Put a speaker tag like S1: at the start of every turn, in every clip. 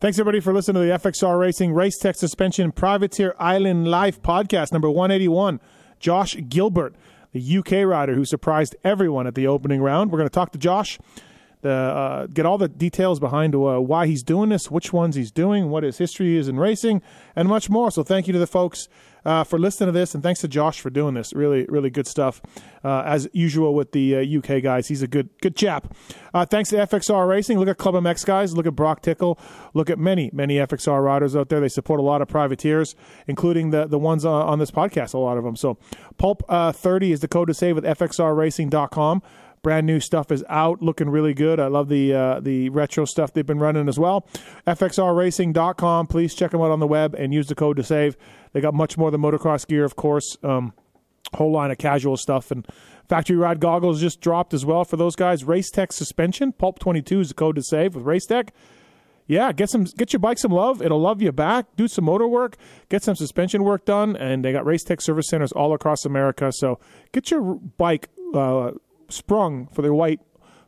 S1: Thanks everybody for listening to the FXR Racing Race Tech Suspension Privateer Island Life podcast number 181. Josh Gilbert, the UK rider who surprised everyone at the opening round. We're going to talk to Josh, the, uh, get all the details behind uh, why he's doing this, which ones he's doing, what his history is in racing, and much more. So thank you to the folks uh, for listening to this, and thanks to Josh for doing this. Really, really good stuff. Uh, as usual with the uh, UK guys, he's a good good chap. Uh, thanks to FXR Racing. Look at Club MX guys. Look at Brock Tickle. Look at many many FXR riders out there. They support a lot of privateers, including the the ones on, on this podcast. A lot of them. So Pulp uh, thirty is the code to save with FXRRacing.com brand new stuff is out looking really good i love the uh, the retro stuff they've been running as well fxrracing.com please check them out on the web and use the code to save they got much more than motocross gear, of course. Um, whole line of casual stuff and factory ride goggles just dropped as well for those guys. Race Tech suspension, Pulp 22 is the code to save with Race Tech. Yeah, get some get your bike some love. It'll love you back. Do some motor work, get some suspension work done, and they got Race Tech service centers all across America. So get your bike uh, sprung for the white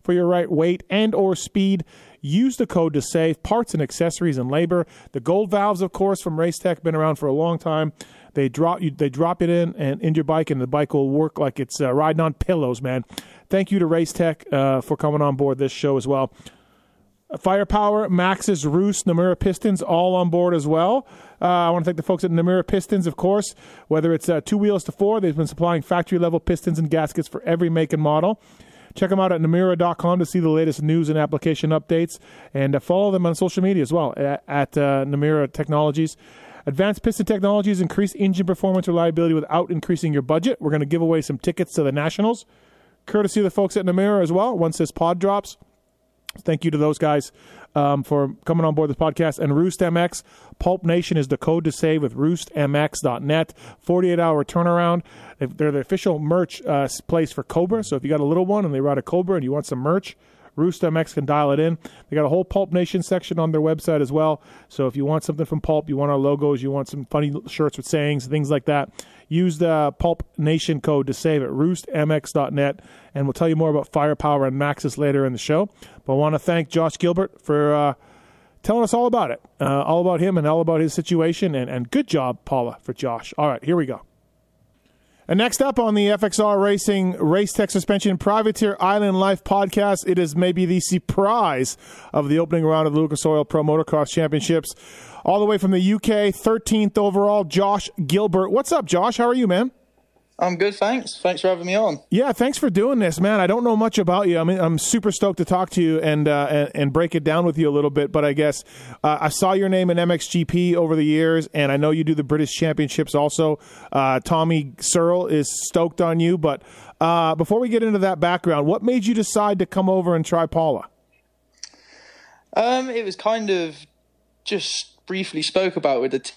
S1: for your right weight and or speed. Use the code to save parts and accessories and labor. The gold valves, of course, from Racetech, been around for a long time. They drop you, they drop it in and in your bike, and the bike will work like it's uh, riding on pillows, man. Thank you to Racetech uh, for coming on board this show as well. Firepower, Maxxis, Roost, Namura Pistons, all on board as well. Uh, I want to thank the folks at Namura Pistons, of course. Whether it's uh, two wheels to four, they've been supplying factory level pistons and gaskets for every make and model. Check them out at Namura.com to see the latest news and application updates, and uh, follow them on social media as well at, at uh, Namura Technologies. Advanced Piston Technologies increase engine performance reliability without increasing your budget. We're going to give away some tickets to the Nationals, courtesy of the folks at Namura as well. Once this pod drops, thank you to those guys um, for coming on board this podcast. And Roost MX, Pulp Nation is the code to save with roostmx.net. 48 hour turnaround. They're the official merch uh, place for Cobra. So if you got a little one and they ride a Cobra and you want some merch, Roost MX can dial it in. They got a whole Pulp Nation section on their website as well. So if you want something from Pulp, you want our logos, you want some funny shirts with sayings, things like that, use the Pulp Nation code to save at roostmx.net. And we'll tell you more about Firepower and Maxxis later in the show. But I want to thank Josh Gilbert for uh, telling us all about it, uh, all about him and all about his situation. And, and good job, Pala, for Josh. All right, here we go. And next up on the FXR Racing Race Tech Suspension Privateer Island Life podcast, it is maybe the surprise of the opening round of the Lucas Oil Pro Motocross Championships. All the way from the UK, 13th overall, Josh Gilbert. What's up, Josh? How are you, man?
S2: I'm good, thanks. Thanks for having me on.
S1: Yeah, thanks for doing this, man. I don't know much about you. I mean, I'm super stoked to talk to you and uh, and, and, break it down with you a little bit. But I guess uh, I saw your name in MXGP over the years, and I know you do the British Championships also. Uh, Tommy Searle is stoked on you. But uh, before we get into that background, what made you decide to come over and try Pala?
S2: Um, it was kind of just briefly spoke about with the t-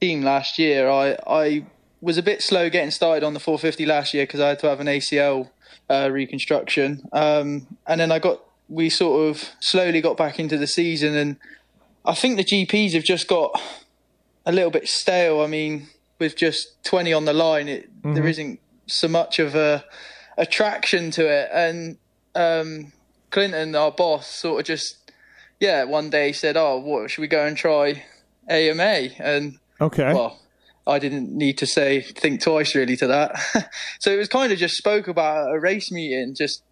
S2: team last year. I I was a bit slow getting started on the 450 last year because I had to have an ACL uh, reconstruction, um, and then I got we sort of slowly got back into the season, and I think the GPs have just got a little bit stale. I mean, with just 20 on the line, it, mm-hmm. there isn't so much of a attraction to it, and um, Clinton, our boss, sort of just yeah, one day said, "Oh, what should we go and try AMA?" And
S1: okay,
S2: well I didn't need to say think twice really to that. so it was kind of just spoke about a race meeting, just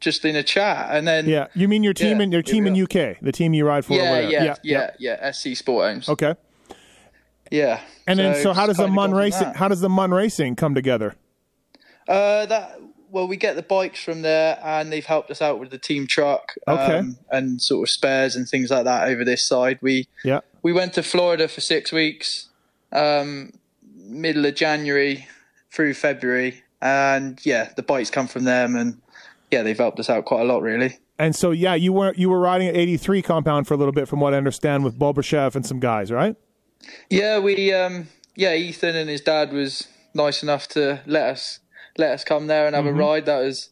S2: just in a chat, and then
S1: yeah. You mean your team yeah, in your team in UK, the team you ride for?
S2: Yeah, yeah, yeah, yeah, yeah, SC Sport Homes.
S1: Okay.
S2: Yeah.
S1: And so then, so how does the Mun racing? How does the Mun racing come together?
S2: Uh, that well, we get the bikes from there, and they've helped us out with the team truck,
S1: okay.
S2: um, and sort of spares and things like that over this side. We
S1: yeah,
S2: we went to Florida for six weeks. Um, middle of January through February, and yeah, the bikes come from them, and yeah, they've helped us out quite a lot, really.
S1: And so, yeah, you were you were riding at 83 compound for a little bit, from what I understand, with Bobryshev and some guys, right?
S2: Yeah, we um, yeah, Ethan and his dad was nice enough to let us let us come there and have mm-hmm. a ride. That was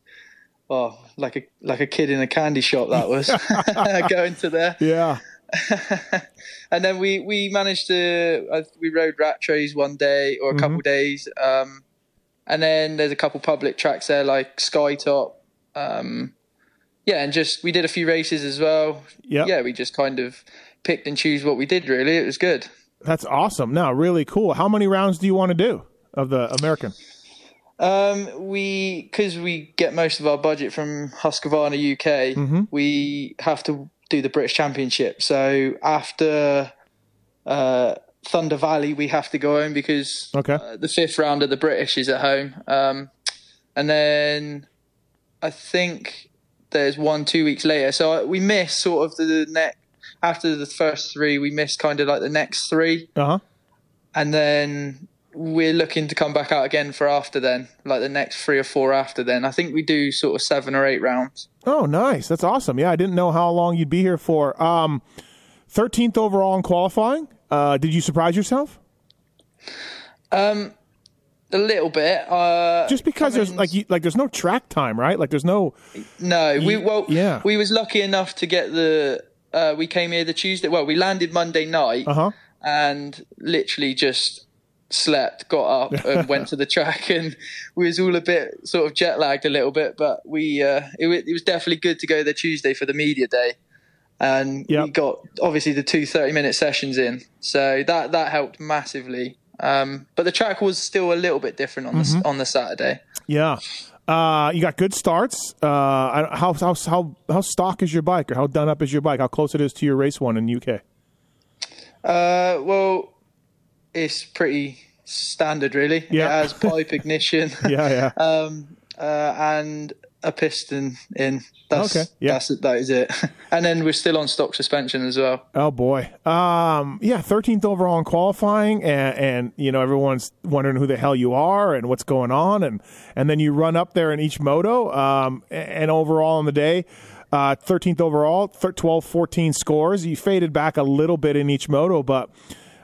S2: oh, like a like a kid in a candy shop. That was going to there.
S1: Yeah.
S2: and then we we managed to uh, we rode Rattray one day or a couple mm-hmm. days, um, and then there's a couple public tracks there like Skytop. Um, yeah, and just we did a few races as well.
S1: Yeah,
S2: yeah, we just kind of picked and choose what we did. Really, it was good.
S1: That's awesome. Now, really cool. How many rounds do you want to do of the American?
S2: Um, we because we get most of our budget from Husqvarna UK.
S1: Mm-hmm.
S2: We have to do the British Championship. So after uh, Thunder Valley, we have to go home because
S1: Okay.
S2: uh, the fifth round of the British is at home. Um, and then I think there's one two weeks later. So we miss sort of the next after the first three. We missed kind of like the next three
S1: Uh huh.
S2: and then we're looking to come back out again for after then, like the next three or four after then. I think we do sort of seven or eight rounds.
S1: Oh, nice. That's awesome. Yeah, I didn't know how long you'd be here for. Um, 13th overall in qualifying. Uh, did you surprise yourself?
S2: Um, a little bit. Uh,
S1: Just because there's like you, like there's no track time, right? Like there's no.
S2: no, we well,
S1: yeah.
S2: we was lucky enough to get the. Uh, we came here the Tuesday. Well, we landed Monday night
S1: Uh huh.
S2: and literally just slept, got up, and went to the track, and we was all a bit sort of jet lagged a little bit, but we uh, it, wa- it was definitely good to go there Tuesday for the media day, and
S1: Yep.
S2: we got obviously the two 30 minute sessions in, so that that helped massively. Um, but the track was still a little bit different on the on the Saturday.
S1: Yeah. Uh, you got good starts. Uh, how how how how stock is your bike, or how done up is your bike? How close it is to your race one in UK?
S2: Uh, well, it's pretty standard, really.
S1: Yeah.
S2: It has pipe ignition.
S1: Yeah, yeah.
S2: um, uh, and a piston in. That's,
S1: Okay, yeah.
S2: that's that is it. and then we're still on stock suspension as well.
S1: Oh boy. Um, yeah, 13th overall in qualifying, and, and you know everyone's wondering who the hell you are and what's going on, and and then you run up there in each moto, um, and overall on the day. Uh, 13th overall, thir- 12, 14 scores. You faded back a little bit in each moto, but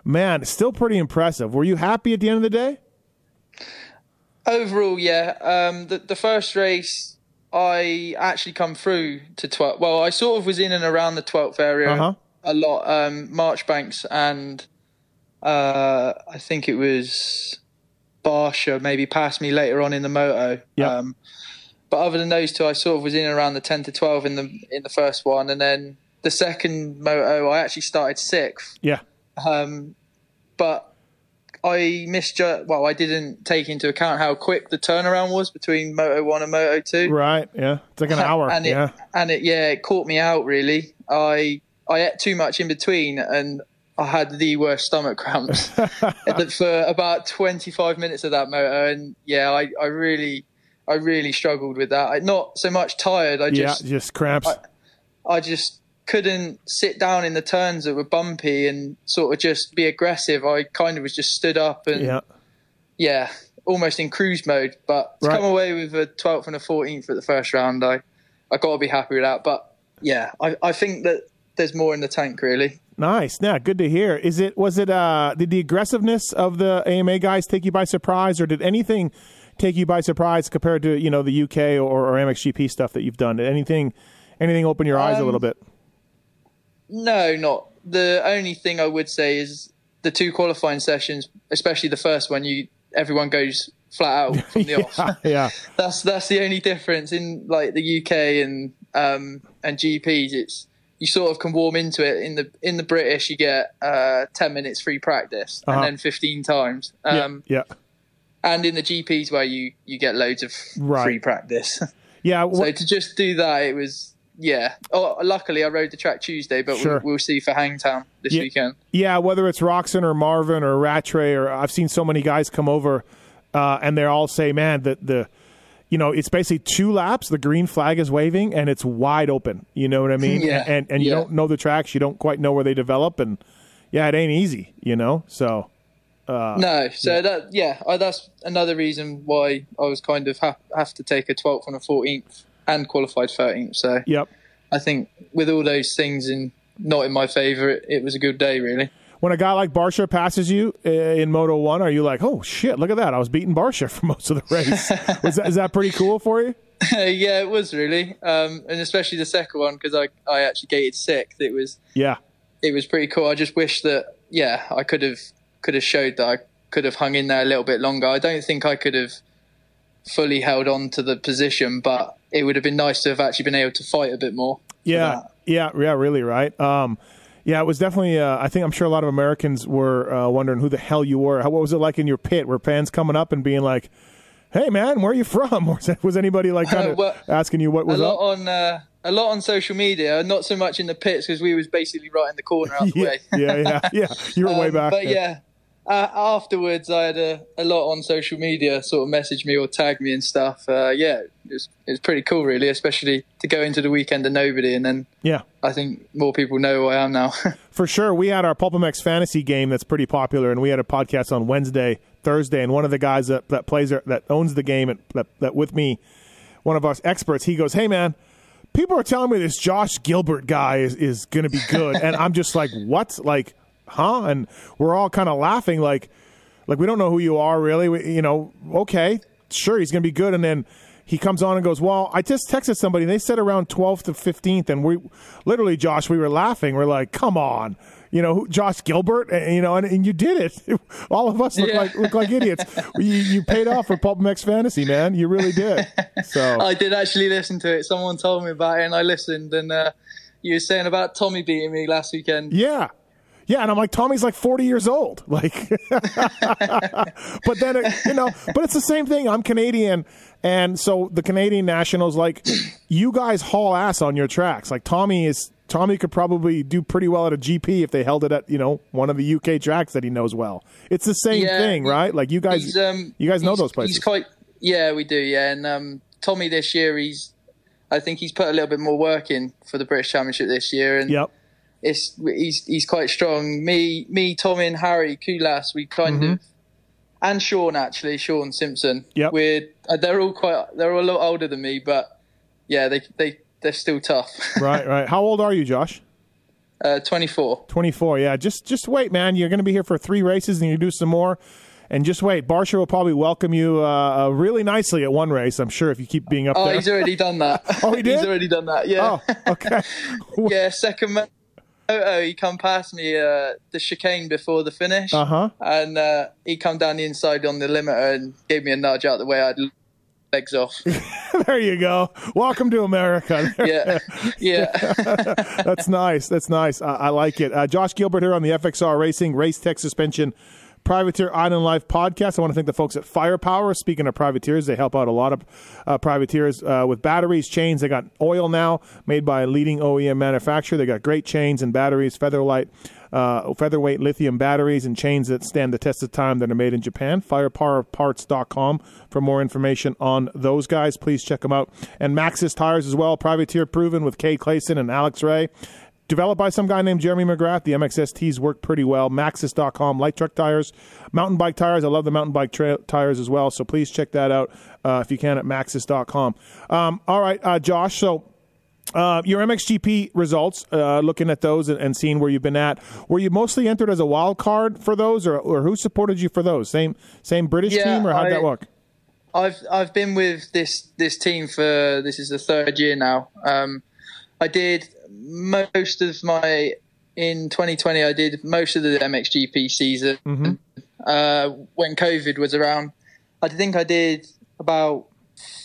S1: man, still pretty impressive. Were you happy at the end of the day?
S2: Overall, yeah. Um, the the first race, I actually come through to 12. Well, I sort of was in and around the 12th area
S1: Uh-huh.
S2: a lot. Um, Marchbanks and uh, I think it was Barcia maybe passed me later on in the moto.
S1: Yeah.
S2: Um, but other than those two, I sort of was in and around the 10 to 12 in the in the first one, and then the second moto, I actually started sixth.
S1: Yeah.
S2: Um, but I misjudged. Well, I didn't take into account how quick the turnaround was between Moto One and Moto Two.
S1: Right. Yeah. It's like an hour.
S2: And it,
S1: yeah.
S2: and it, yeah, it caught me out really. I I ate too much in between, and I had the worst stomach cramps for about 25 minutes of that moto. And yeah, I, I really, I really struggled with that. I, not so much tired. I just,
S1: Yeah.
S2: just,
S1: Just cramps.
S2: I just couldn't sit down in the turns that were bumpy and sort of just be aggressive. I kind of was just stood up and
S1: yeah.
S2: yeah, almost in cruise mode. But to
S1: Right.
S2: come away with a 12th and a 14th at the first round, I I got to be happy with that. But yeah, I, I think that there's more in the tank really.
S1: Nice. Yeah, good to hear. Is it was it uh did the aggressiveness of the AMA guys take you by surprise or did anything take you by surprise compared to, you know, the UK or, or MXGP stuff that you've done? Did anything anything open your eyes a
S2: Um,
S1: little bit?
S2: No, not the only thing I would say is the two qualifying sessions, especially the first one. You everyone goes flat out from the off.
S1: yeah, yeah.
S2: that's that's the only difference in like the UK and um and GPs. It's you sort of can warm into it. In the in the British, you get uh, ten minutes free practice
S1: Uh-huh.
S2: and then fifteen times.
S1: Yeah,
S2: Um,
S1: yeah.
S2: and in the GPs where you you get loads of
S1: Right.
S2: free practice.
S1: Yeah,
S2: so to just do that, it was yeah. Oh, luckily I rode the track Tuesday, but
S1: Sure.
S2: we'll, we'll see for Hangtown this
S1: Yeah.
S2: weekend.
S1: Yeah, whether it's Roczen or Marvin or Rattray or I've seen so many guys come over uh, and they all say, man, that the you know, it's basically two laps, the green flag is waving and it's wide open. You know what I mean?
S2: Yeah.
S1: And and you
S2: Yeah.
S1: don't know the tracks, you don't quite know where they develop and yeah, it ain't easy, you know? So
S2: no, so that yeah, I, that's another reason why I was kind of ha- have to take a 12th and a 14th and qualified 13th. So
S1: yep.
S2: I think with all those things in not in my favour, it, it was a good day really.
S1: When a guy like Barcia passes you uh, in Moto 1, are you like, "Oh shit, look at that. I was beating Barcia for most of the race." Was that, is that pretty cool for you?
S2: yeah, it was really, um, and especially the second one because I I actually gated sixth. It was
S1: Yeah.
S2: it was pretty cool. I just wish that yeah, I could have could have showed that I could have hung in there a little bit longer. I don't think I could have fully held on to the position, but it would have been nice to have actually been able to fight a bit more.
S1: Yeah, yeah, yeah, really, right? Um, Yeah, it was definitely. Uh, I think I'm sure a lot of Americans were uh, wondering who the hell you were. How, what was it like in your pit? Were fans coming up and being like, "Hey, man, where are you from?" Or was anybody like kind of
S2: well,
S1: asking you what was
S2: a lot
S1: up?
S2: on uh, a lot on social media, not so much in the pits because we was basically right in the corner out the
S1: yeah,
S2: way.
S1: yeah, yeah, yeah. You were way
S2: Um,
S1: back.
S2: But
S1: there.
S2: yeah, uh, afterwards I had a, a lot on social media sort of message me or tag me and stuff. Uh, yeah, it was, it was pretty cool, really, especially to go into the weekend to nobody, and then
S1: yeah.
S2: I think more people know who I am now.
S1: For sure. We had our PulpMX fantasy game that's pretty popular, and we had a podcast on Wednesday, Thursday, and one of the guys that, that plays that owns the game at, that, that with me, one of us experts, he goes, Hey man, people are telling me this Josh Gilbert guy is, is gonna be good. and I'm just like, What? Like, huh? And we're all kind of laughing like like we don't know who you are really. We, you know, okay, sure he's gonna be good, and then he comes on and goes, "Well, I just texted somebody. and They said around 12th to 15th, and we literally, Josh, we were laughing. We're like, "Come on, you know, Josh Gilbert, and, you know, and, and you did it. All of us look
S2: Yeah.
S1: like look like idiots. you, you paid off for PulpMX Fantasy, man. You really did. So
S2: I did actually listen to it. Someone told me about it, and I listened. And uh, you were saying about Tommy beating me last weekend.
S1: yeah." Yeah, and I'm like, Tommy's like 40 years old. Like, but then, it, you know, but it's the same thing. I'm Canadian. And so the Canadian Nationals, like, you guys haul ass on your tracks. Like, Tommy is, Tommy could probably do pretty well at a GP if they held it at, you know, one of the UK tracks that he knows well. It's the same
S2: Yeah,
S1: thing, right? Like, you guys,
S2: um,
S1: you guys know those places.
S2: He's quite, yeah, we do, yeah. And um, Tommy this year, he's, I think he's put a little bit more work in for the British Championship this year, and
S1: yep.
S2: It's he's he's quite strong. Me, me, Tommy, and Harri Kullas, we kind
S1: Mm-hmm.
S2: of, and Shaun actually, Shaun Simpson.
S1: Yeah,
S2: we're uh, they're all quite they're all a lot older than me, but yeah, they they they're still tough.
S1: Right, right. How old are you, Josh?
S2: uh, Twenty four.
S1: 24. Yeah, just just wait, man. You're going to be here for three races, and you do some more. And just wait. Barcia will probably welcome you uh, uh, really nicely at one race. I'm sure if you keep being up
S2: Oh,
S1: there.
S2: he's already done that.
S1: Oh, he did?
S2: he's already done that. Yeah.
S1: Oh, okay.
S2: yeah, second photo, he come past me uh, the chicane before the finish,
S1: Uh huh.
S2: and uh, he come down the inside on the limiter and gave me a nudge out the way. I'd legs off.
S1: There you go. Welcome to America.
S2: Yeah, yeah.
S1: That's nice. That's nice. I, I like it. Uh, Josh Gilbert here on the FXR Racing Race Tech Suspension Privateer Island Life podcast. I want to thank the folks at Firepower. Speaking of privateers, they help out a lot of uh, privateers uh, with batteries, chains. They got oil now made by a leading OEM manufacturer. They got great chains and batteries, featherlight, uh, featherweight lithium batteries, and chains that stand the test of time that are made in Japan. Firepowerparts.com for more information on those guys. Please check them out. And Maxxis tires as well. Privateer proven with Cade Clason and Alex Ray. Developed by some guy named Jeremy McGrath. The MXSTs work pretty well. Maxxis.com, light truck tires, mountain bike tires. I love the mountain bike tra- tires as well. So please check that out uh, if you can at Maxxis.com. Um, all right, uh, Josh. So uh, your MXGP results, uh, looking at those and, and seeing where you've been at, were you mostly entered as a wild card for those, or, or who supported you for those? Same same British
S2: Yeah,
S1: team, or how'd
S2: I-
S1: that work?
S2: I've I've been with this this team for this is the third year now. Um, I did most of my in 2020. I did most of the MXGP season
S1: Mm-hmm.
S2: uh, when COVID was around. I think I did about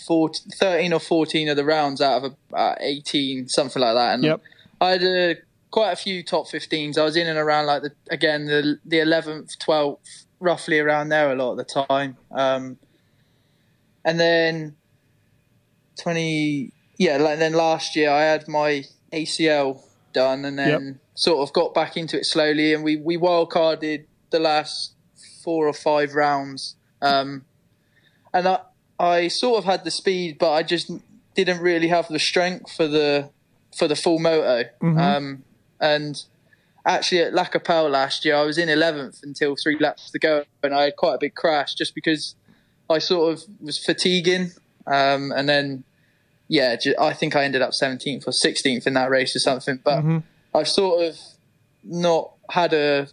S2: 14, 13 or 14 of the rounds out of uh, 18, something like that. And
S1: Yep.
S2: I had uh, quite a few top 15s. I was in and around like the again the the 11th, 12th, roughly around there a lot of the time. Um, and then 20 yeah like then last year i had my acl done and then sort of got back into it slowly. And we we wild carded the last four or five rounds. Um and i i sort of had the speed but i just didn't really have the strength for the for the full moto. Um and actually at La Capelle last year, I was in 11th until three laps to go, and I had quite a big crash just because I sort of was fatiguing. Um, and then, yeah, I think I ended up 17th or 16th in that race or something. But I've sort of not had a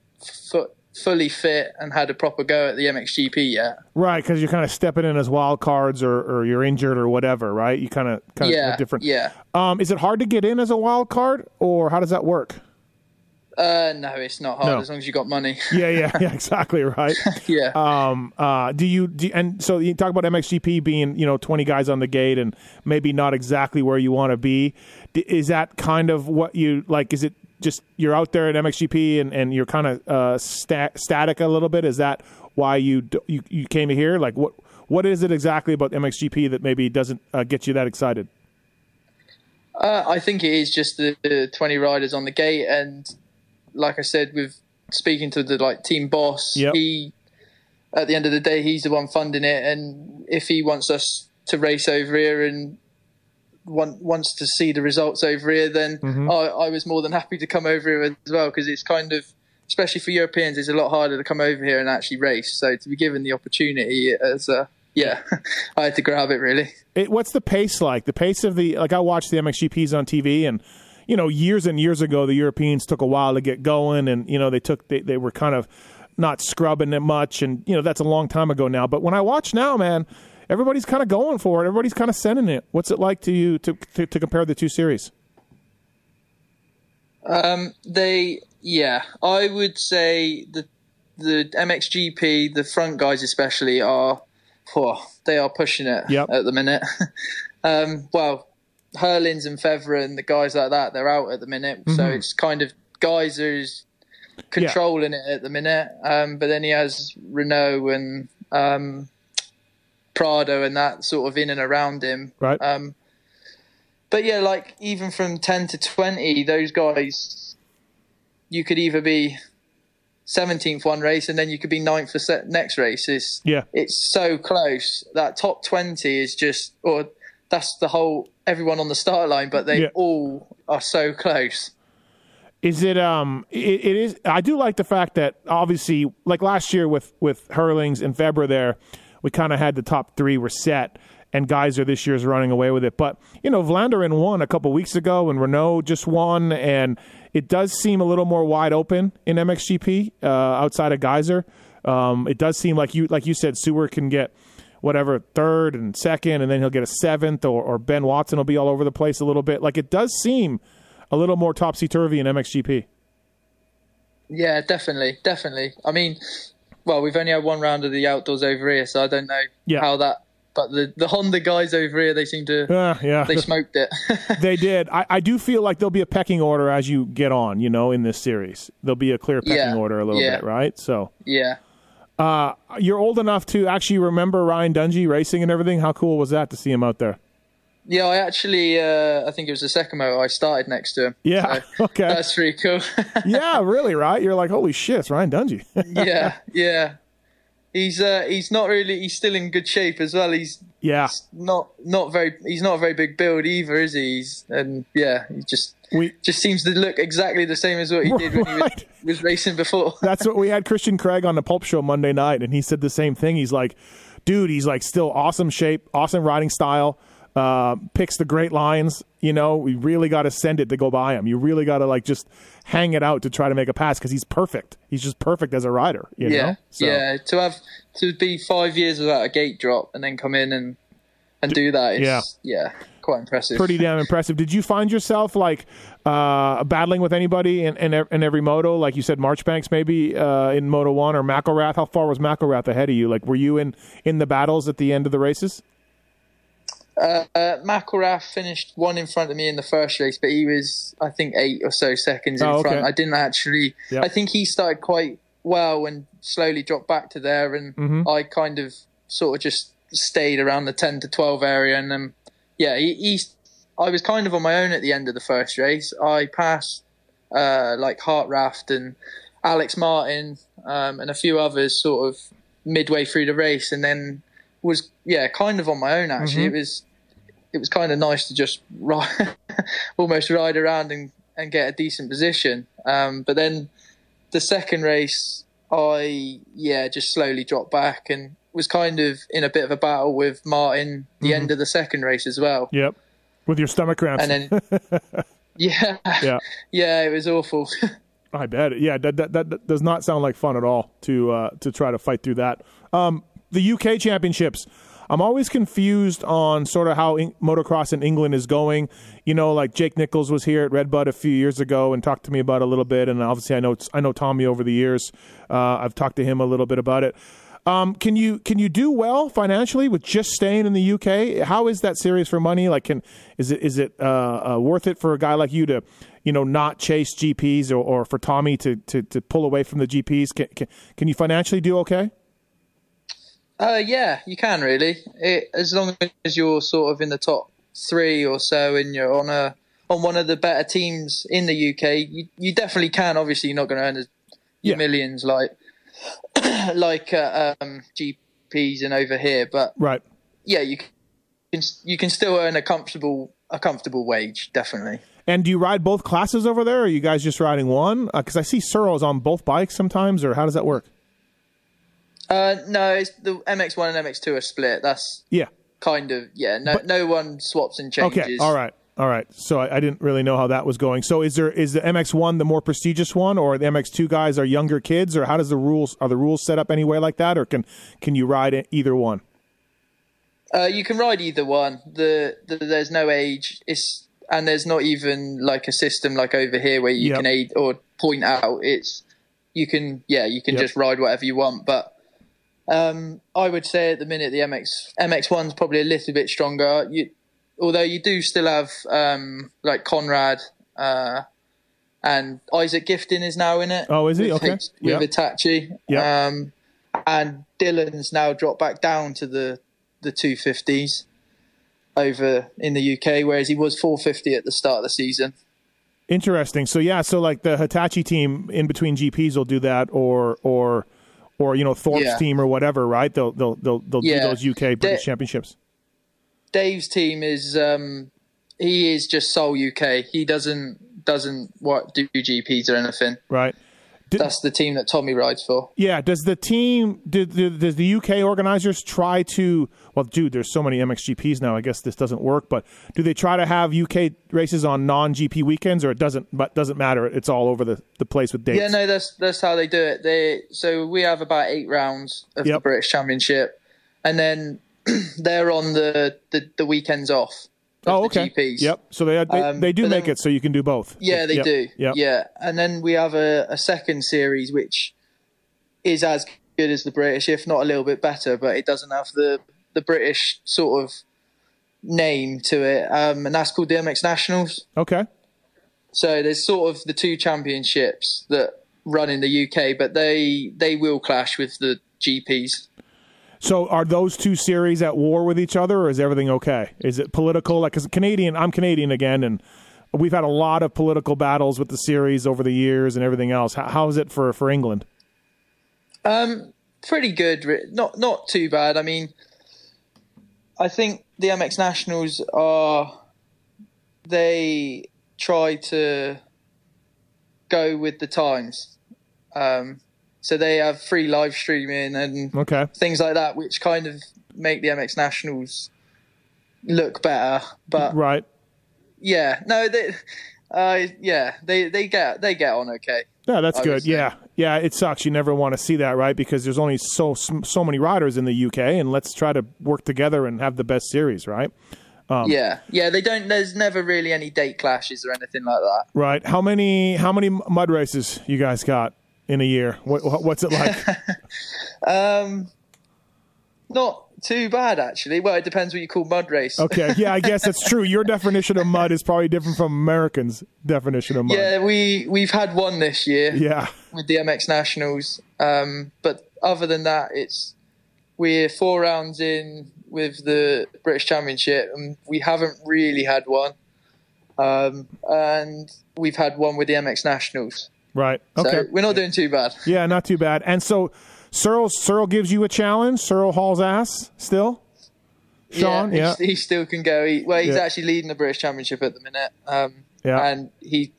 S2: fu- fully fit and had a proper go at the MXGP yet.
S1: Right, because you're kind of stepping in as wild cards, or, or you're injured, or whatever. Right? You kind of kind
S2: Yeah,
S1: of different.
S2: yeah.
S1: Um, is it hard to get in as a wild card, or how does that work?
S2: Uh, no, it's not hard
S1: No.
S2: as long as you got money.
S1: Yeah, yeah, yeah, exactly right.
S2: yeah.
S1: Um, uh, do you do, and so you talk about MXGP being you know 20 guys on the gate and maybe not exactly where you want to be. D- Is that kind of what you like? Is it just you're out there at MXGP and, and you're kind of uh, stat, static a little bit? Is that why you you you came here? Like what what is it exactly about MXGP that maybe doesn't uh, get you that excited?
S2: Uh, I think it is just the, the, 20 riders on the gate, and like I said, with speaking to the like team boss,
S1: yep.
S2: he at the end of the day, he's the one funding it, and if he wants us to race over here and want, wants to see the results over here, then mm-hmm. I, I, was more than happy to come over here as well because it's kind of, especially for Europeans, it's a lot harder to come over here and actually race. So to be given the opportunity as a yeah, I had to grab it really.
S1: It, what's the pace like? The pace of the like I watched the MXGPs on TV and you know years and years ago the Europeans took a while to get going and you know they took they, they were kind of not scrubbing it much and you know that's a long time ago now. But when I watch now, man, everybody's kind of going for it. Everybody's kind of sending it. What's it like to you to to, to compare the two series?
S2: Um, they yeah, I would say the the MXGP, the front guys especially are oh, they are pushing it
S1: yep.
S2: at the minute. um, well, Herlings and Febvre, the guys like that, they're out at the minute. Mm-hmm. So it's kind of Gajser's controlling yeah. it at the minute. Um, but then he has Renaux and um, Prado and that sort of in and around him.
S1: Right.
S2: Um, but yeah, like even from 10 to 20, those guys, you could either be 17th one race and then you could be ninth for next race. It's,
S1: yeah.
S2: it's so close. That top 20 is just, or that's the whole, everyone on the start line, but they yeah. all are so close.
S1: Is it um it, it is I do like the fact that obviously like last year with with Herlings and Febvre there, we kind of had the top three were set and Gajser this year is running away with it. But you know, Vlaanderen won a couple weeks ago, and Renaux just won, and it does seem a little more wide open in MXGP uh, outside of Gajser. Um, it does seem like you like you said, Seewer can get whatever third and second, and then he'll get a seventh, or, or Ben Watson will be all over the place a little bit. Like it does seem a little more topsy turvy in MXGP.
S2: Yeah, definitely, definitely. I mean, well, we've only had one round of the outdoors over here, so I don't know
S1: yeah.
S2: how that. But the the Honda guys over here, they seem to,
S1: uh, yeah,
S2: they smoked it.
S1: they did. I, I do feel like there'll be a pecking order as you get on. You know, in this series, there'll be a clear pecking
S2: yeah.
S1: order a little
S2: yeah.
S1: bit, right? So
S2: yeah.
S1: Uh, you're old enough to actually remember Ryan Dungey racing and everything. How cool was that to see him out there?
S2: Yeah, I actually, uh, I think it was the second moto I started next to him.
S1: Yeah,
S2: so
S1: okay,
S2: that's pretty cool.
S1: yeah, really, right? You're like, holy shit, it's Ryan Dungey.
S2: yeah, yeah. He's uh, he's not really. He's still in good shape as well. He's
S1: yeah,
S2: not not very. He's not a very big build either, is he? He's, and yeah, he just we just seems to look exactly the same as what he did when he was, was racing before.
S1: That's what we had Christian Craig on the Pulp Show Monday night, and he said the same thing. He's like, dude, he's like still awesome shape, awesome riding style uh, picks the great lines. You know, we really got to send it to go by him. You really got to like just hang it out to try to make a pass because he's perfect. He's just perfect as a rider. You
S2: yeah,
S1: know?
S2: so. yeah. To have to be five years without a gate drop and then come in and and do that is yeah, yeah quite impressive.
S1: Pretty damn impressive. Did you find yourself like uh, battling with anybody in, in, in every moto? Like you said, Marchbanks maybe uh, in Moto One or McElrath. How far was McElrath ahead of you? Like, were you in in the battles at the end of the races?
S2: Uh, McElrath finished one in front of me in the first race, but he was, I think, eight or so seconds in
S1: oh, okay.
S2: front. I didn't actually. Yep. I think he started quite well and slowly dropped back to there, and
S1: mm-hmm.
S2: I kind of sort of just stayed around the ten to twelve area, and um, yeah, he. I was kind of on my own at the end of the first race. I passed uh, like Hartranft and Alex Martin um, and a few others sort of midway through the race, and then was yeah kind of on my own actually. Mm-hmm. It was it was kind of nice to just ride, almost ride around and, and get a decent position. Um, but then the second race, I yeah just slowly dropped back and was kind of in a bit of a battle with Martin the mm-hmm. end of the second race as well.
S1: Yep, with your stomach cramps.
S2: And then yeah,
S1: yeah,
S2: yeah, it was awful.
S1: I bet. Yeah, that, that, that does not sound like fun at all to uh, to try to fight through that. Um, the UK championships. I'm always confused on sort of how in- motocross in England is going. You know, like Jake Nichols was here at Redbud a few years ago and talked to me about it a little bit, and obviously I know I know Tommy over the years. Uh, I've talked to him a little bit about it. Um, can you can you do well financially with just staying in the UK? How is that serious for money? Like, can is it is it uh, uh, worth it for a guy like you to you know, not chase GPs or, or for Tommy to, to, to pull away from the GPs? Can, can, can you financially do okay?
S2: Uh, yeah, you can really. It, as long as you're sort of in the top three or so, and you're on a on one of the better teams in the UK, you, you definitely can. Obviously, you're not going to earn a,
S1: Yeah.
S2: millions like like uh, um, GPs and over here, but
S1: Right.
S2: yeah, you can you can still earn a comfortable a comfortable wage, definitely.
S1: And do you ride both classes over there, or are you guys just riding one? Because I see Searles on both bikes sometimes, or how does that work?
S2: Uh, no, it's the MX1 and MX2 are split. That's
S1: Yeah.
S2: kind of yeah. No,
S1: But-
S2: no one swaps and changes.
S1: Okay. All right. All right. So I, I didn't really know how that was going. So is there is the MX1 the more prestigious one, or the MX2 guys are younger kids, or how does the rules are the rules set up anyway like that, or can can you ride either one?
S2: Uh, you can ride either one. The, the there's no age. It's and there's not even like a system like over here where you
S1: Yep.
S2: can aid or point out. It's you can yeah you can
S1: Yep.
S2: just ride whatever you want. But um, I would say at the minute the MX MX one's probably a little bit stronger. You, although you do still have um, like Conrad uh, and Isak Gifting is now in it.
S1: Oh, is he?
S2: with
S1: Okay.
S2: H-
S1: Yep.
S2: with Hitachi.
S1: Yep.
S2: Um, and Dylan's now dropped back down to the the 250s over in the UK, whereas he was 450 at the start of the season.
S1: Interesting. So yeah, so like the Hitachi team in between GPs will do that, or or or you know Thorpe's
S2: Yeah.
S1: team or whatever, right? They'll they'll they'll, they'll do those UK British championships.
S2: Dave's team is um, he is just sole UK. He doesn't doesn't what do GPs or anything.
S1: Right.
S2: That's the team that Tommy rides for.
S1: Yeah. Does the team, do, do, does the UK organizers try to, well, dude, there's so many MXGPs now. I guess this doesn't work, but do they try to have UK races on non GP weekends or it doesn't, but doesn't matter? It's all over the, the place with dates.
S2: Yeah, no, that's that's how they do it. They so we have about eight rounds of the British Championship, and then they're on the, the, the weekends off. of
S1: Oh,
S2: the
S1: okay.
S2: GPs.
S1: Yep. So they they,
S2: Um,
S1: they do make
S2: then-
S1: it so you can do both.
S2: Yeah, they
S1: Yep.
S2: do.
S1: Yep.
S2: Yeah, and then we have a, a second series which is as good as the British, if not a little bit better, but it doesn't have the the British sort of name to it, um, and that's called the MX Nationals.
S1: Okay.
S2: So there's sort of the two championships that run in the UK, but they they will clash with the GPs.
S1: So are those two series at war with each other, or is everything okay? Is it political? Like, because Canadian, I'm Canadian again, and we've had a lot of political battles with the series over the years and everything else. How, how is it for for England?
S2: Um, pretty good. Not not too bad. I mean, I think the MX Nationals are they try to go with the times. Um, so they have free live streaming and
S1: Okay.
S2: things like that, which kind of make the MX Nationals look better. But
S1: Right.
S2: yeah, no, they, uh, yeah, they they get they get on okay.
S1: Yeah, that's good.
S2: say.
S1: Yeah, yeah. It sucks. You never want to see that, right? Because there's only so so many riders in the UK, and let's try to work together and have the best series, right? Um,
S2: yeah, yeah, they don't. There's never really any date clashes or anything like that.
S1: Right. How many how many mud races you guys got in a year? What, what- what's it like?
S2: Um, not too bad actually. Well, it depends what you call mud race.
S1: okay. Yeah, I guess that's true. Your definition of mud is probably different from Americans' definition of mud.
S2: Yeah, we we've had one this year
S1: Yeah.
S2: with the MX Nationals, um, but other than that, it's we're four rounds in with the British Championship, and we haven't really had one. Um, and we've had one with the MX Nationals,
S1: Right.
S2: so
S1: Okay.
S2: we're not doing too bad.
S1: Yeah, not too bad. And so Searle Searle gives you a challenge. Searle hauls ass still. Sean, yeah.
S2: he, he still can go. He, well, he's
S1: Yeah.
S2: actually leading the British Championship at the minute. Um,
S1: Yeah.
S2: and he,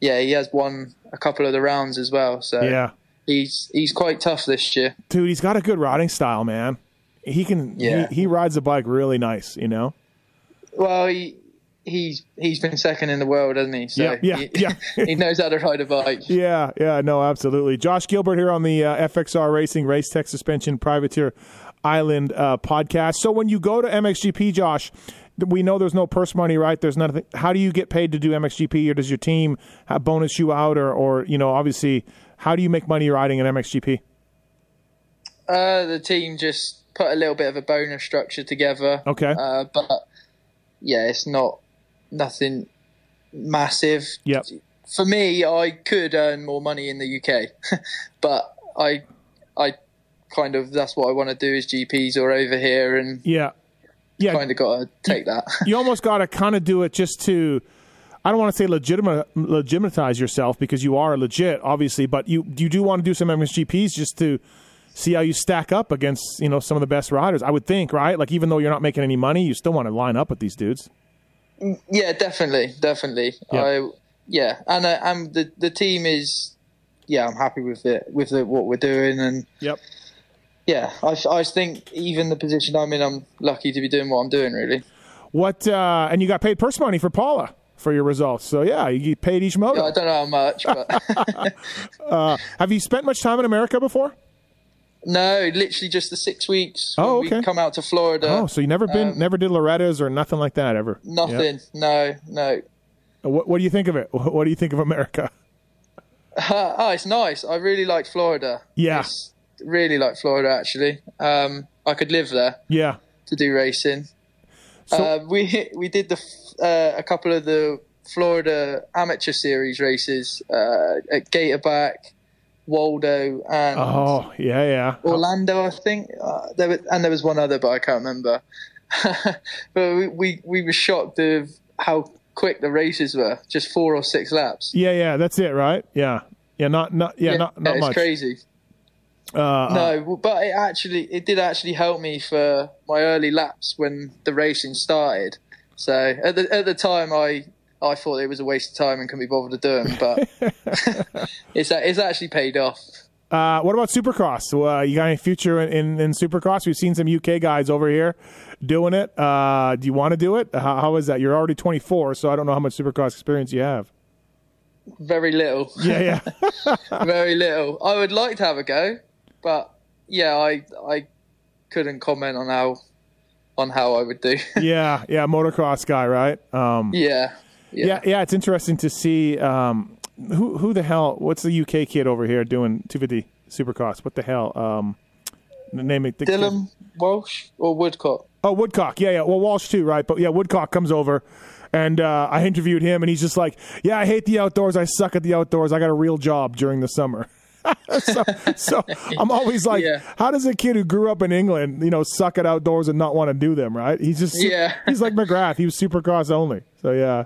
S2: yeah, he has won a couple of the rounds as well. So
S1: Yeah.
S2: he's he's quite tough this year.
S1: Dude, he's got a good riding style, man. He can
S2: Yeah.
S1: he, he rides the bike really nice, you know?
S2: Well, he he's he's been second in the world, hasn't he? So
S1: Yeah, yeah,
S2: he,
S1: yeah.
S2: he knows how to ride a bike.
S1: Yeah, yeah, no, absolutely. Josh Gilbert here on the uh, FXR Racing Race Tech Suspension Privateer Island uh, podcast. So when you go to MXGP, Josh, we know there's no purse money, right? There's nothing. How do you get paid to do MXGP, or does your team bonus you out, or, or you know, obviously, how do you make money riding an MXGP?
S2: Uh, the team just put a little bit of a bonus structure together.
S1: Okay.
S2: Uh, but yeah, it's not nothing massive.
S1: Yep.
S2: for me, I could earn more money in the UK, but I, I kind of that's what I want to do is GPs or over here, and
S1: Yeah. Yeah.
S2: kind of got to take that.
S1: you almost got to kind of do it just to I don't want to say legitimate legitimatize yourself because you are legit obviously but you you do want to do some MXGPs just to see how you stack up against you know some of the best riders I would think right like even though you're not making any money you still want to line up with these dudes
S2: yeah, definitely, definitely.
S1: Yeah.
S2: I yeah, and uh, and the the team is yeah, I'm happy with it with the, what we're doing, and
S1: yep
S2: yeah, I I think even the position I'm in, I'm lucky to be doing what I'm doing. Really,
S1: what uh and you got paid purse money for Pala for your results so yeah you get paid each moto
S2: I don't know how much, but
S1: have you spent much time in America before
S2: no, literally just the six weeks.
S1: Oh, okay.
S2: We come out to Florida.
S1: oh so you never been
S2: Um,
S1: never did Loretta's or nothing like that ever.
S2: Nothing. No, no.
S1: what, what do you think of it what do you think of America
S2: oh, it's nice. I really like Florida.
S1: Yeah.
S2: It's- really like Florida actually. Um, I could live there
S1: yeah
S2: to do racing.
S1: So-
S2: uh, we we did the uh, a couple of the Florida Amateur Series races uh, at Gatorback, Waldo, and
S1: oh yeah yeah
S2: Orlando. I think uh, there was, and there was one other, but I can't remember. but we, we we were shocked of how quick the races were, just four or six laps.
S1: Yeah, yeah, that's it, right? Yeah, yeah, not, not, yeah, not, not
S2: it's
S1: much.
S2: crazy.
S1: Uh, uh,
S2: No, but it actually it did actually help me for my early laps when the racing started. So at the at the time, I I thought it was a waste of time and couldn't be bothered to do them, but it's it's actually paid off.
S1: uh, what about Supercross? Uh, you got any future in, in, in Supercross? We've seen some UK guys over here doing it. Uh, do you want to do it? How, how is that? You're already 24, so I don't know how much Supercross experience you have.
S2: Very little,
S1: Yeah, yeah,
S2: very little. I would like to have a go, but yeah, I I couldn't comment on how on how I would do.
S1: yeah, yeah. Motocross guy, right? Um,
S2: yeah,
S1: yeah,
S2: yeah,
S1: yeah. It's interesting to see um, who who the hell. What's the UK kid over here doing 250 Supercross? What the hell? Um, name it. the kid-
S2: Dylan Walsh or Woodcock.
S1: Oh, Woodcock. Yeah, yeah. Well, Walsh too, right? But yeah, Woodcock comes over, and uh, I interviewed him, and he's just like, "Yeah, I hate the outdoors. I suck at the outdoors. I got a real job during the summer." so, so I'm always like,
S2: Yeah.
S1: how does a kid who grew up in England, you know, suck at outdoors and not want to do them? Right? He's just,
S2: Yeah.
S1: he's like McGrath. He was Supercross only. So yeah,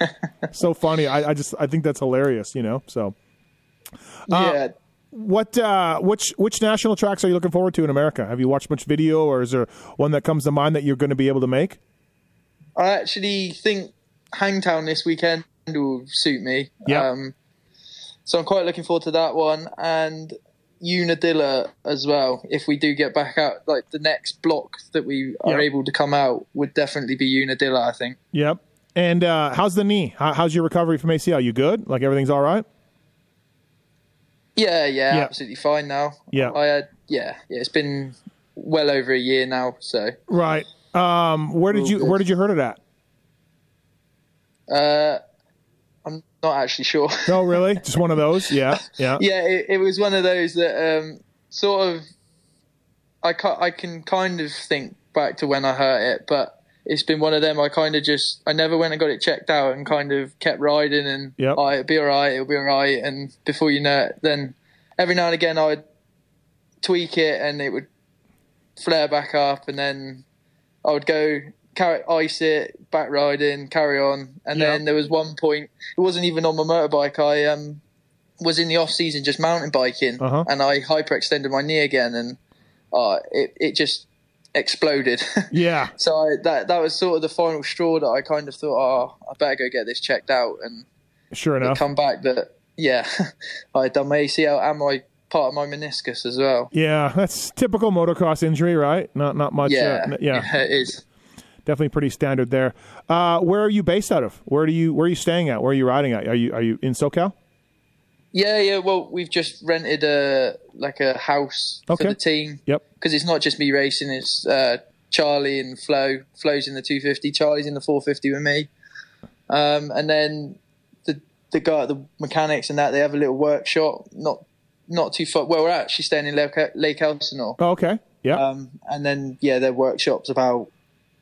S1: so funny. I, I just, I think that's hilarious. You know. So
S2: yeah,
S1: what, uh, which, which national tracks are you looking forward to in America? Have you watched much video, or is there one that comes to mind that you're going to be able to make?
S2: I actually think Hangtown this weekend will suit me.
S1: Yeah.
S2: Um, so I'm quite looking forward to that one and Unadilla as well. If we do get back out, like the next block that we are
S1: Yeah.
S2: able to come out would definitely be Unadilla. I think.
S1: Yep. And uh, how's the knee? How, how's your recovery from ACL? You good? Like everything's all right?
S2: Yeah, yeah,
S1: Yeah.
S2: absolutely fine now.
S1: Yeah.
S2: I had, yeah, yeah. It's been well over a year now, so
S1: Right. Um, where did you
S2: good.
S1: Where did you hurt it at?
S2: uh, I'm not actually sure.
S1: Oh, really? Just one of those? Yeah. Yeah.
S2: yeah, it, it was one of those that um, sort of I ca I can kind of think back to when I hurt it, but it's been one of them. I kind of just I never went and got it checked out and kind of kept riding and
S1: Yep.
S2: oh, it'll be all right, it'll be all right, and before you know it, then every now and again I'd tweak it and it would flare back up, and then I would go carry ice it, back riding, carry on, and
S1: Yeah.
S2: then there was one point. It wasn't even on my motorbike. I um was in the off season just mountain biking,
S1: Uh-huh.
S2: and I hyperextended my knee again, and uh, it it just exploded.
S1: Yeah.
S2: so I, that that was sort of the final straw that I kind of thought, oh, I better go get this checked out, and
S1: Sure enough.
S2: come back that yeah, I had done my ACL and my part of my meniscus as well.
S1: Yeah, that's typical motocross injury, right? Not not much.
S2: Yeah,
S1: uh, yeah,
S2: it is.
S1: Definitely pretty standard there. Uh, where are you based out of? Where do you Where are you staying at? Where are you riding at? Are you Are you in SoCal?
S2: Yeah, yeah. Well, we've just rented a like a house
S1: Okay.
S2: for the team
S1: Yep.
S2: because it's not just me racing. It's uh, Charlie and Flo. Flo's in the 250. Charlie's in the 450 with me. Um, and then the the guy, the mechanics and that, they have a little workshop. Not not too far. Well, we're actually staying in Lake, Lake Elsinore.
S1: Oh, okay. Yeah.
S2: Um, and then yeah, their workshop's about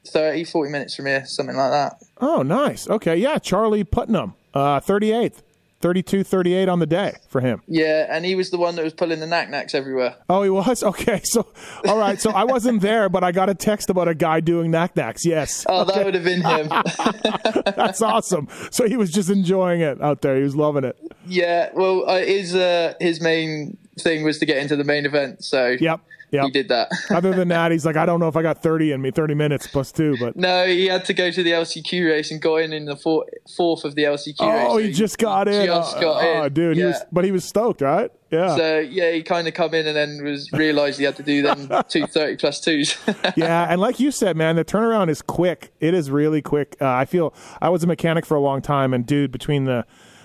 S2: 30, 40 minutes from here, something like that.
S1: oh, nice. Okay. Yeah, Charlie Putnam, uh, 38th. 32, 38 on the day for him.
S2: Yeah, and he was the one that was pulling the knack knacks everywhere.
S1: Oh, he was? Okay. So, all right. So I wasn't there, but I got a text about a guy doing knack knacks. Yes.
S2: Oh,
S1: okay.
S2: that would have been him.
S1: That's awesome. So he was just enjoying it out there. He was loving it.
S2: Yeah. Well, uh, his, uh, his main thing was to get into the main event. So
S1: yep. Yep.
S2: he did that.
S1: Other than that, he's like, I don't know if I got 30 in me, 30 minutes plus two, but.
S2: No, he had to go to the LCQ race and got in in the four, fourth of the LCQ
S1: oh,
S2: race.
S1: Oh, he just got in.
S2: Just
S1: oh,
S2: got in.
S1: Oh, dude.
S2: Yeah.
S1: He was, but he was stoked, right? Yeah.
S2: So, yeah, he kind of come in and then was realized he had to do them two thirty plus plus twos.
S1: yeah. And like you said, man, the turnaround is quick. It is really quick. Uh, I feel I was a mechanic for a long time, and dude, between the,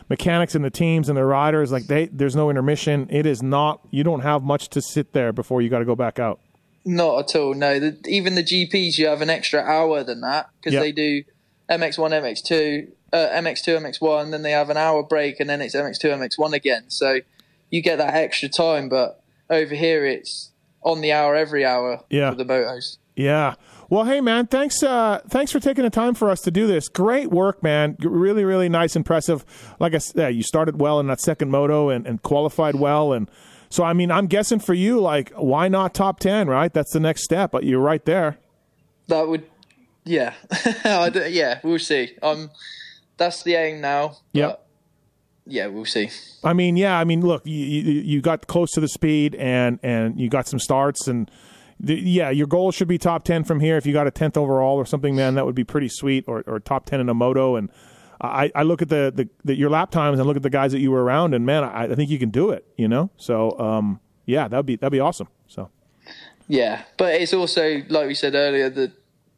S1: mechanics and the teams and the riders like they there's no intermission it is not you don't have much to sit there before you got to go back out
S2: not at all. No, the, even the GPs, you have an extra hour than that because
S1: Yep.
S2: they do MX1, MX2, uh, MX2, MX1, then they have an hour break, and then it's MX2, MX1 again. So you get that extra time. But over here, it's on the hour every hour
S1: Yeah.
S2: for the motos.
S1: Yeah. Well, hey man, thanks uh thanks for taking the time for us to do this. Great work, man. Really, really nice, impressive. Like I said, you started well in that second moto and, and qualified well and so I mean, I'm guessing for you like why not top 10, right? That's the next step. But you're right there.
S2: That would, yeah, yeah, we'll see. Um, that's the aim now. Yeah. Yeah, we'll see.
S1: I mean, yeah, I mean, look, you, you, you got close to the speed and and you got some starts and the, yeah, your goal should be top 10 from here. If you got a 10th overall or something, man, that would be pretty sweet or, or top 10 in a moto and I, I look at the, the, the your lap times and look at the guys that you were around and man, I, I think you can do it, you know? So, um, yeah, that'd be, that'd be awesome. So,
S2: Yeah, but it's also like we said earlier the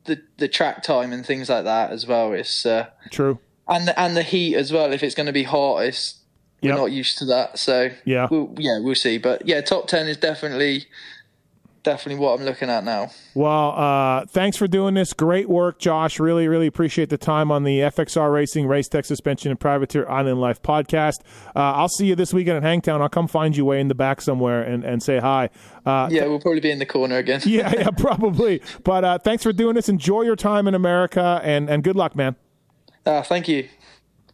S2: the the track time and things like that as well. It's uh,
S1: true.
S2: and the, and the heat as well. If it's going to be hot, it's we're
S1: Yep.
S2: not used to that. So
S1: Yeah.
S2: we'll, yeah, we'll see. But yeah, top ten is definitely definitely what I'm looking at now.
S1: Well, uh, thanks for doing this. Great work, Josh. Really, really appreciate the time on the FXR Racing Race Tech Suspension and Privateer Island Life podcast. Uh, I'll see you this weekend at Hangtown. I'll come find you way in the back somewhere and, and say hi. Uh,
S2: Yeah, we'll probably be in the corner again.
S1: yeah, yeah, probably. But uh, thanks for doing this. Enjoy your time in America and, and good luck, man.
S2: Ah, thank you.